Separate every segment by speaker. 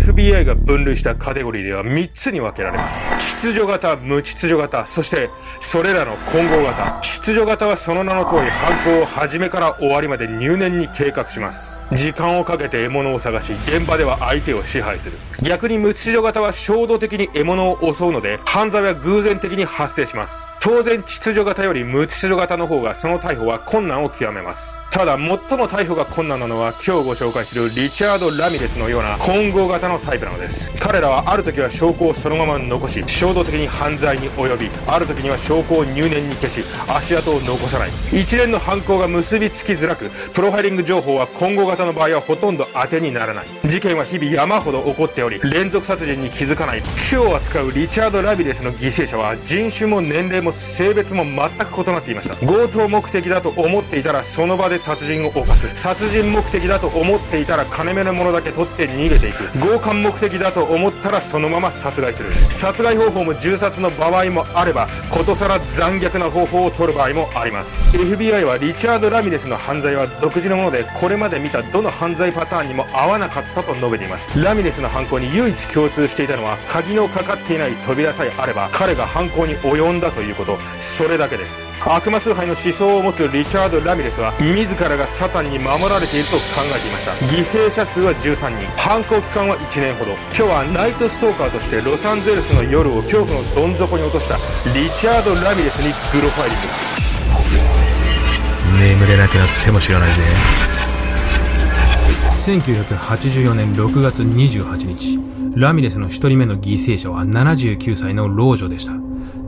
Speaker 1: FBI が分類したカテゴリーでは3つに分けられます。秩序型、無秩序型、そしてそれらの混合型。秩序型はその名の通り犯行を始めから終わりまで入念に計画します。時間をかけて獲物を探し、現場では相手を支配する。逆に無秩序型は衝動的に獲物を襲うので、犯罪は偶然的に発生します。当然秩序型より無秩序型の方がその逮捕は困難を極めます。ただ、最も逮捕が困難なのは今日ご紹介するリチャード・ラミレスのような混合型のタイプなのです。彼らはある時は証拠をそのまま残し、衝動的に犯罪に及び、ある時には証拠を入念に消し、足跡を残さない。一連の犯行が結びつきづらく、プロファイリング情報は混合型の場合はほとんど当てにならない。事件は日々山ほど起こっており、連続殺人に気づかない。火を扱うリチャード・ラビレスの犠牲者は人種も年齢も性別も全く異なっていました。強盗目的だと思っていたらその場で殺人を犯す。殺人目的だと思っていたら金目のものだけ取って逃げていく。強姦目的だと思ったらそのまま殺害する。殺害方法も銃殺の場合もあれば、ことさら残虐な方法を取る場合もあります。FBI はリチャード・ラミレスの犯罪は独自のもので、これまで見たどの犯罪パターンにも合わなかったと述べています。ラミレスの犯行に唯一共通していたのは、鍵のかかっていない扉さえあれば、彼が犯行に及んだということ、それだけです。悪魔崇拝の思想を持つリチャード・ラミレスは、自らがサタンに守られていると考えていました。犠牲者数は13人、犯行期間は1年ほど。今日はナイトストーカーとしてロサンゼルスの夜を恐怖のどん底に落としたリチャード・ラミレスにプロファイリン
Speaker 2: グ。眠れなくなっても知らないぜ。1984年6月28日。ラミレスの1人目の犠牲者は79歳の老女でした。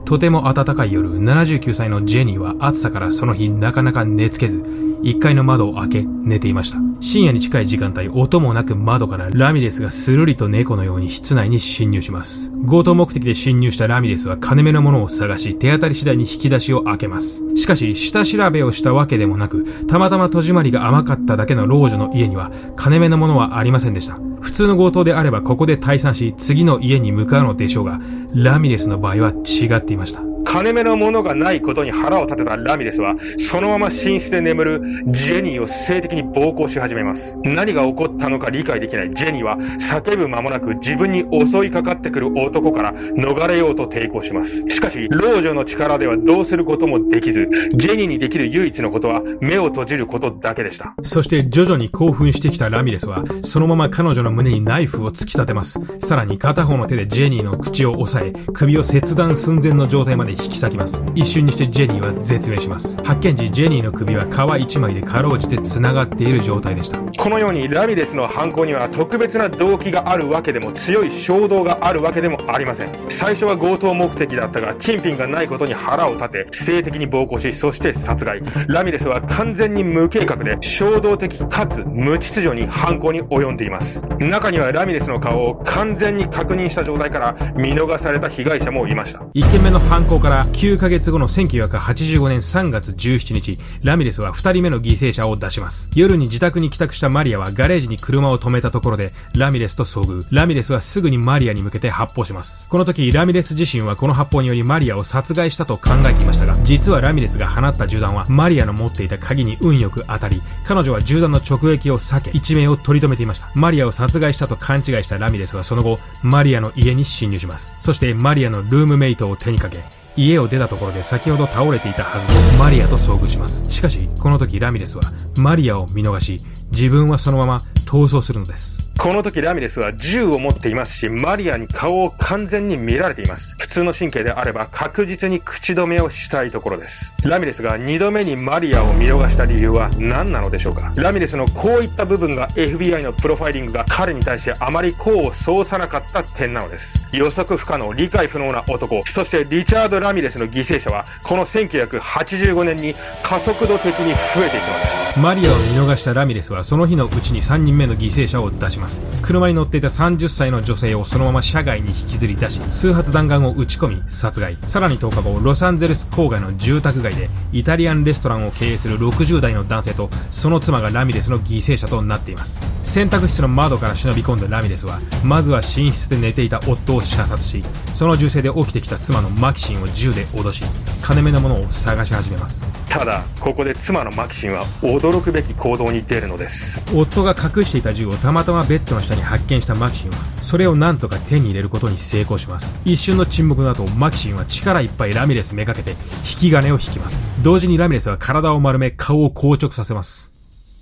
Speaker 2: とても暖かい夜79歳のジェニーは暑さからその日なかなか寝つけず1階の窓を開け寝ていました深夜に近い時間帯、音もなく窓からラミレスがスルリと猫のように室内に侵入します。強盗目的で侵入したラミレスは金目のものを探し、手当たり次第に引き出しを開けます。しかし、下調べをしたわけでもなく、たまたま戸締まりが甘かっただけの老女の家には、金目のものはありませんでした。普通の強盗であればここで退散し、次の家に向かうのでしょうが、ラミレスの場合は違っていました。
Speaker 1: 金目のものがないことに腹を立てたラミレスは、そのまま寝室で眠るジェニーを性的に暴行し始めます。何が起こったのか理解できないジェニーは、叫ぶ間もなく自分に襲いかかってくる男から逃れようと抵抗します。しかし、老女の力ではどうすることもできず、ジェニーにできる唯一のことは、目を閉じることだけでした。
Speaker 2: そして徐々に興奮してきたラミレスは、そのまま彼女の胸にナイフを突き立てます。さらに片方の手でジェニーの口を押さえ、首を切断寸前の状態までき裂きます。一瞬にしてジェニーは絶命します。発見時、ジェニーの首は皮一枚でかろうじて繋がっている状態でした。
Speaker 1: このようにラミレスの犯行には特別な動機があるわけでも強い衝動があるわけでもありません。最初は強盗目的だったが、金品がないことに腹を立て、性的に暴行し、そして殺害。ラミレスは完全に無計画で、衝動的かつ無秩序に犯行に及んでいます。中にはラミレスの顔を完全に確認した状態から見逃された被害者もいました。
Speaker 2: 1件目の犯行から9ヶ月後の1985年3月17日、ラミレスは2人目の犠牲者を出します。夜に自宅に帰宅したマリアはガレージに車を止めたところで、ラミレスと遭遇。ラミレスはすぐにマリアに向けて発砲します。この時、ラミレス自身はこの発砲によりマリアを殺害したと考えていましたが、実はラミレスが放った銃弾はマリアの持っていた鍵に運よく当たり、彼女は銃弾の直撃を避け、一命を取り留めていました。マリアを殺害したと勘違いしたラミレスはその後、マリアの家に侵入します。そしてマリアのルームメイトを手にかけ、家を出たところで先ほど倒れていたはずのマリアと遭遇します。しかし、この時ラミレスはマリアを見逃し、自分はそのまま逃走するのです。
Speaker 1: この時ラミレスは銃を持っていますし、マリアに顔を完全に見られています。普通の神経であれば確実に口止めをしたいところです。ラミレスが2度目にマリアを見逃した理由は何なのでしょうか？ラミレスのこういった部分が FBI のプロファイリングが彼に対してあまり功を奏さなかった点なのです。予測不可能、理解不能な男、そしてリチャード・ラミレスの犠牲者はこの1985年に加速度的に増えていくのです。
Speaker 2: マリアを見逃したラミレスはその日のうちに3人目の犠牲者を出します。車に乗っていた30歳の女性をそのまま車外に引きずり出し数発弾丸を撃ち込み殺害。さらに10日後ロサンゼルス郊外の住宅街でイタリアンレストランを経営する60代の男性とその妻がラミレスの犠牲者となっています。洗濯室の窓から忍び込んだラミレスはまずは寝室で寝ていた夫を射殺しその銃声で起きてきた妻のマキシンを銃で脅し金目のものを探し始めます。
Speaker 1: ただここで妻のマキシンは驚くべき行動に出るのです。
Speaker 3: です。
Speaker 1: 夫が隠していた銃をたまたまベッドの下に発見したマキシンは、それを何とか手に入れることに成功します。一瞬の沈黙の後、マキシンは力いっぱいラミレスめがけて、引き金を引きます。同時にラミレスは体を丸め、顔を硬直させます。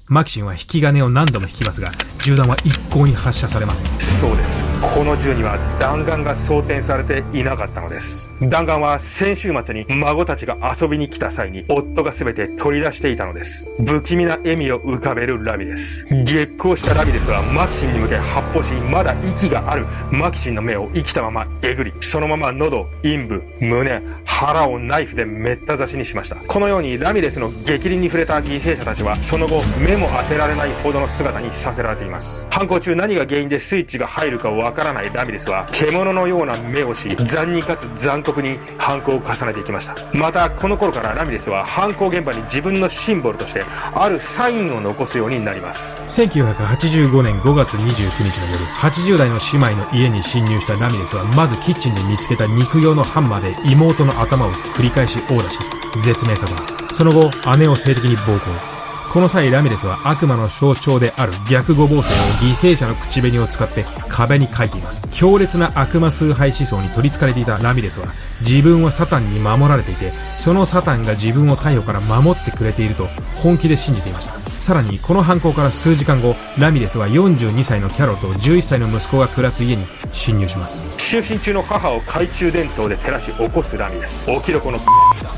Speaker 1: マキシンは引き金を何度も引きますが、銃弾は一向に発射されません。
Speaker 3: そうです。この銃には弾丸が装填されていなかったのです。弾丸は先週末に孫たちが遊びに来た際に夫が全て取り出していたのです。不気味な笑みを浮かべるラミです。激高したラミレスはマキシンに向け発砲し、まだ息があるマキシンの目を生きたままえぐり、そのまま喉、陰部、胸、腹をナイフでめった刺しにしました。このようにラミレスの激鱗に触れた犠牲者たちは、その後目も当てられないほどの姿にさせられています。犯行中何が原因でスイッチが入るかわからないラミレスは、獣のような目をし、残忍かつ残酷に犯行を重ねていきました。また、この頃からラミレスは犯行現場に自分のシンボルとして、あるサインを残すようになります。
Speaker 1: 1985年5月29日の夜、80代の姉妹の家に侵入したラミレスは、まずキッチンで見つけた肉用のハンマーで妹の頭を繰り返し殴打し、絶命させます。その後、姉を性的に暴行。この際、ラミレスは悪魔の象徴である逆五芒星を犠牲者の口紅を使って壁に書いています。強烈な悪魔崇拝思想に取りつかれていたラミレスは、自分はサタンに守られていて、そのサタンが自分を太陽から守ってくれていると本気で信じていました。さらに、この犯行から数時間後、ラミレスは42歳のキャロと11歳の息子が暮らす家に侵入します。
Speaker 3: 就寝中の母を懐中電灯で照らし起こすラミレス。起きろこの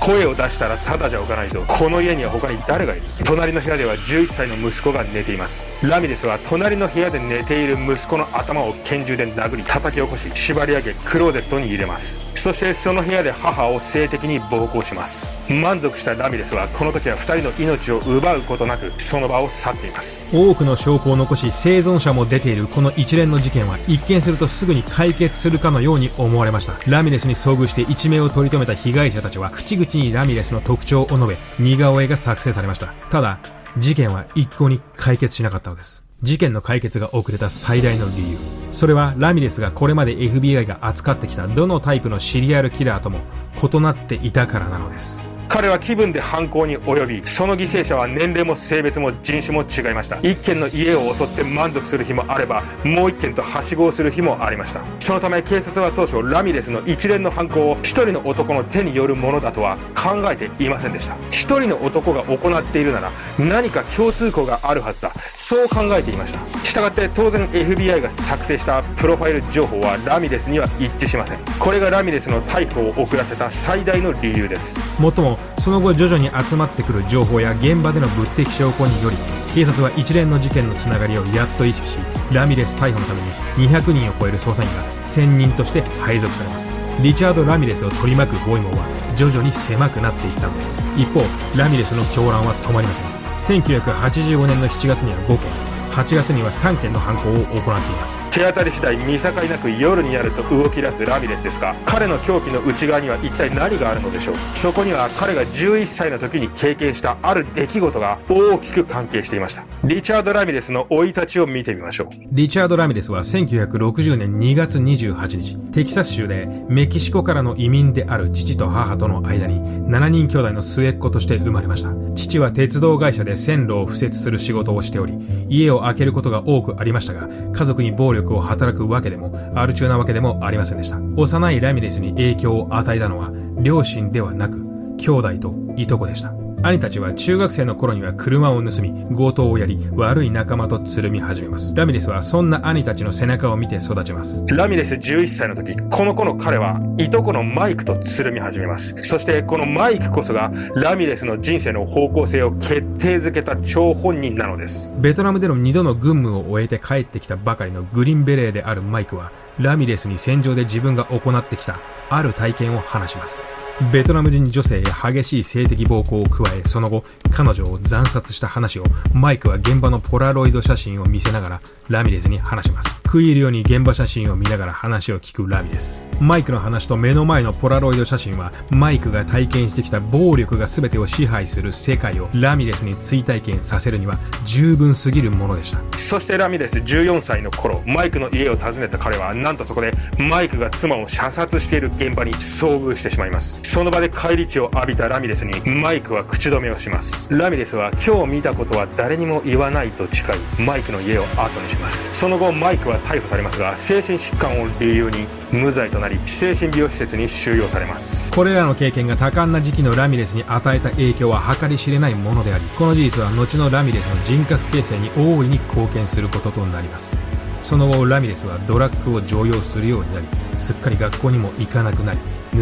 Speaker 3: 声を出したらただじゃおかないぞ。この家には他に誰がいる？隣の部屋では11歳の息子が寝ています。ラミレスは隣の部屋で寝ている息子の頭を拳銃で殴り叩き起こし、縛り上げクローゼットに入れます。そしてその部屋で母を性的に暴行します。満足したラミレスはこの時は2人の命を奪うことなくその場を去っています。
Speaker 1: 多くの証拠を残し生存者も出ているこの一連の事件は一見するとすぐに解決するかのように思われました。ラミレスに遭遇して一命を取り留めた被害者たちは口々にラミレスの特徴を述べ似顔絵が作成されました。ただ事件は一向に解決しなかったのです。事件の解決が遅れた最大の理由。それはラミレスがこれまで FBI が扱ってきたどのタイプのシリアルキラーとも異なっていたからなのです。
Speaker 3: 彼は気分で犯行に及び、その犠牲者は年齢も性別も人種も違いました。一軒の家を襲って満足する日もあれば、もう一軒とはしごをする日もありました。そのため警察は当初、ラミレスの一連の犯行を一人の男の手によるものだとは考えていませんでした。一人の男が行っているなら、何か共通項があるはずだ。そう考えていました。したがって当然 FBI が作成したプロファイル情報はラミレスには一致しません。これがラミレスの逮捕を遅らせた最大の理由です。
Speaker 1: もっともその後徐々に集まってくる情報や現場での物的証拠により警察は一連の事件のつながりをやっと意識しラミレス逮捕のために200人を超える捜査員が1000人として配属されます。リチャード・ラミレスを取り巻く包囲網は徐々に狭くなっていったのです。一方ラミレスの狂乱は止まりません。1985年の7月には5件。8月には3件の犯行を行っています。
Speaker 3: 手当たり次第見境なく夜になると動き出すラミレスですが彼の狂気の内側には一体何があるのでしょう？そこには彼が11歳の時に経験したある出来事が大きく関係していました。リチャード・ラミレスの生い立ちを見てみましょう。
Speaker 1: リチャード・ラミレスは1960年2月28日、テキサス州でメキシコからの移民である父と母との間に7人兄弟の末っ子として生まれました。父は鉄道会社で線路を敷設する仕事をしており、家を開けることが多くありましたが、家族に暴力を働くわけでも、アル中なわけでもありませんでした。幼いラミレスに影響を与えたのは、両親ではなく、兄弟といとこでした。兄たちは中学生の頃には車を盗み、強盗をやり、悪い仲間とつるみ始めます。ラミレスはそんな兄たちの背中を見て育ちます。
Speaker 3: ラミレス11歳の時、この子の彼はいとこのマイクとつるみ始めます。そしてこのマイクこそがラミレスの人生の方向性を決定づけた張本人なのです。
Speaker 1: ベトナムでの2度の軍務を終えて帰ってきたばかりのグリーンベレーであるマイクは、ラミレスに戦場で自分が行ってきたある体験を話します。ベトナム人女性へ激しい性的暴行を加え、その後、彼女を惨殺した話を、マイクは現場のポラロイド写真を見せながら、ラミレスに話します。食い入るように現場写真を見ながら話を聞くラミレス。マイクの話と目の前のポラロイド写真は、マイクが体験してきた暴力が全てを支配する世界をラミレスに追体験させるには十分すぎるものでした。
Speaker 3: そしてラミレス14歳の頃、マイクの家を訪ねた彼は、なんとそこでマイクが妻を射殺している現場に遭遇してしまいます。その場で返り血を浴びたラミレスに、マイクは口止めをします。ラミレスは今日見たことは誰にも言わないと誓い、マイクの家を後にします。その後、マイクは逮捕されますが、精神疾患を理由に無罪となり、精神病施設に収容されます。
Speaker 1: これらの経験が多感な時期のラミレスに与えた影響は計り知れないものであり、この事実は後のラミレスの人格形成に大いに貢献することとなります。その後、ラミレスはドラッグを常用するようになり、すっかり学校にも行かなくなり、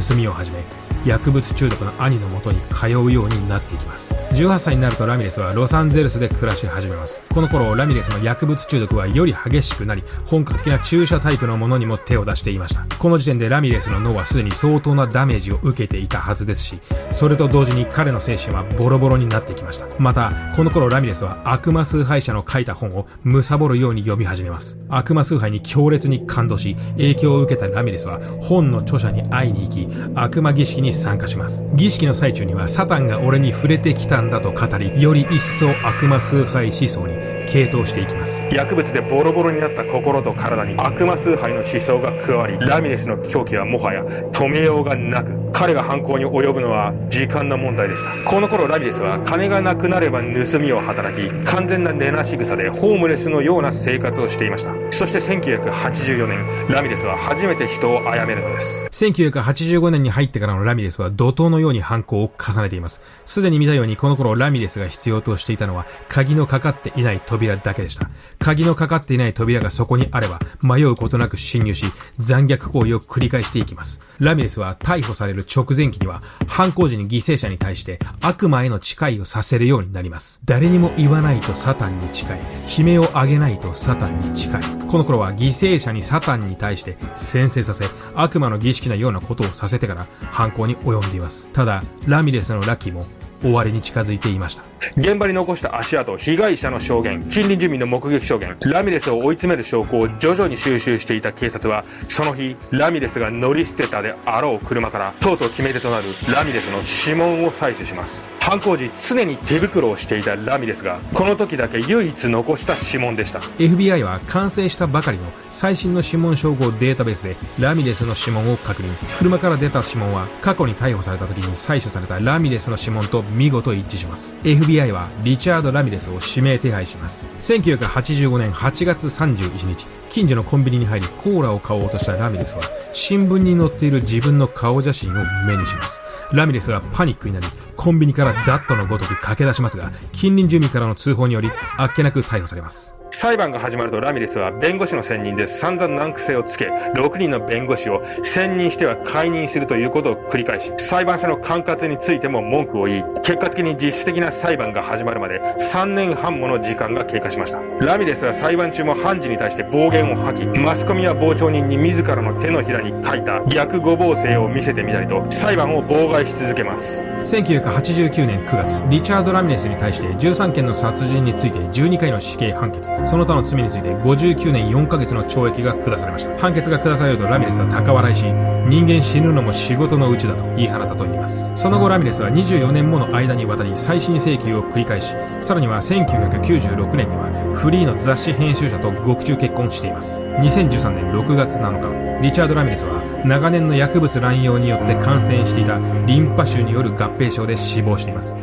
Speaker 1: 盗みを始め、薬物中毒の兄のもとに通うようになっていきます。18歳になるとラミレスはロサンゼルスで暮らし始めます。この頃ラミレスの薬物中毒はより激しくなり本格的な注射タイプのものにも手を出していました。この時点でラミレスの脳はすでに相当なダメージを受けていたはずですしそれと同時に彼の精神はボロボロになってきました。またこの頃ラミレスは悪魔崇拝者の書いた本を貪るように読み始めます。悪魔崇拝に強烈に感動し影響を受けたラミレスは本の著者に会いに行き悪魔儀式にに参加します。儀式の最中にはサタンが俺に触れてきたんだと語り、より一層悪魔崇拝思想に傾倒していきます。
Speaker 3: 薬物でボロボロになった心と体に悪魔崇拝の思想が加わり、ラミレスの狂気はもはや止めようがなく、彼が犯行に及ぶのは時間の問題でした。この頃ラミレスは金がなくなれば盗みを働き、完全な寝なし草でホームレスのような生活をしていました。そして1984年、ラミレスは初めて人を殺めるのです。
Speaker 1: 1985年に入ってからのラミレスは怒涛のように犯行を重ねています。すでに見たようにこの頃ラミレスが必要としていたのは鍵のかかっていない扉扉だけでした。鍵のかかっていない扉がそこにあれば迷うことなく侵入し残虐行為を繰り返していきます。ラミレスは逮捕される直前期には、犯行時に犠牲者に対して悪魔への誓いをさせるようになります。誰にも言わないとサタンに誓い、悲鳴を上げないとサタンに誓い。この頃は犠牲者にサタンに対して宣誓させ、悪魔の儀式のようなことをさせてから犯行に及んでいます。ただ、ラミレスのラッキーも終わりに近づいていました。
Speaker 3: 現場に残した足跡、被害者の証言、近隣住民の目撃証言、ラミレスを追い詰める証拠を徐々に収集していた警察は、その日、ラミレスが乗り捨てたであろう車から、とうとう決め手となるラミレスの指紋を採取します。犯行時、常に手袋をしていたラミレスが、この時だけ唯一残した指紋でした。
Speaker 1: FBI は完成したばかりの最新の指紋照合データベースで、ラミレスの指紋を確認。車から出た指紋は、過去に逮捕された時に採取されたラミレスの指紋と見事一致します。FBI はリチャード・ラミレスを指名手配します。1985年8月31日、近所のコンビニに入りコーラを買おうとしたラミレスは、新聞に載っている自分の顔写真を目にします。ラミレスはパニックになり、コンビニからダットのごとく駆け出しますが、近隣住民からの通報により、あっけなく逮捕されます。
Speaker 3: 裁判が始まるとラミレスは弁護士の選任で散々難癖をつけ、6人の弁護士を選任しては解任するということを繰り返し、裁判所の管轄についても文句を言い、結果的に実質的な裁判が始まるまで3年半もの時間が経過しました。ラミレスは裁判中も判事に対して暴言を吐き、マスコミや傍聴人に自らの手のひらに書いた逆誤防性を見せてみたりと、裁判を妨害し続けます。
Speaker 1: 1989年9月、リチャード・ラミレスに対して13件の殺人について12回の死刑判決、その他の罪について59年4ヶ月の懲役が下されました。判決が下されるとラミレスは高笑いし、人間死ぬのも仕事のうちだと言い放ったと言います。その後ラミレスは24年もの間にわたり再審請求を繰り返し、さらには1996年にはフリーの雑誌編集者と獄中結婚しています。2013年6月7日、リチャード・ラミレスは長年の薬物乱用によって感染していたリンパ腫による合併症で死亡しています。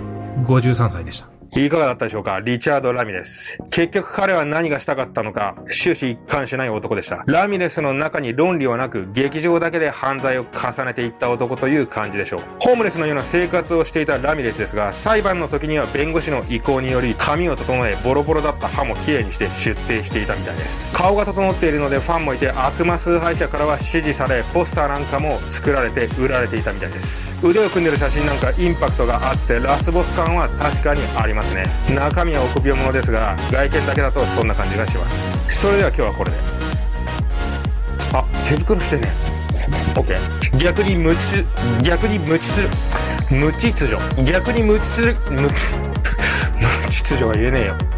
Speaker 1: 53歳でした。
Speaker 3: いかがだったでしょうか？リチャード・ラミレス。結局彼は何がしたかったのか、終始一貫しない男でした。ラミレスの中に論理はなく、劇場だけで犯罪を重ねていった男という感じでしょう。ホームレスのような生活をしていたラミレスですが、裁判の時には弁護士の意向により、髪を整え、ボロボロだった歯も綺麗にして出廷していたみたいです。顔が整っているのでファンもいて、悪魔崇拝者からは支持され、ポスターなんかも作られて売られていたみたいです。腕を組んでる写真なんかインパクトがあって、ラスボス感は確かにありますね。中身は臆病者ですが外見だけだとそんな感じがします。それでは今日はこれで。あ手袋してね。OK 逆に無秩逆に無秩序無秩序。逆に無秩序無秩序が言えねえよ。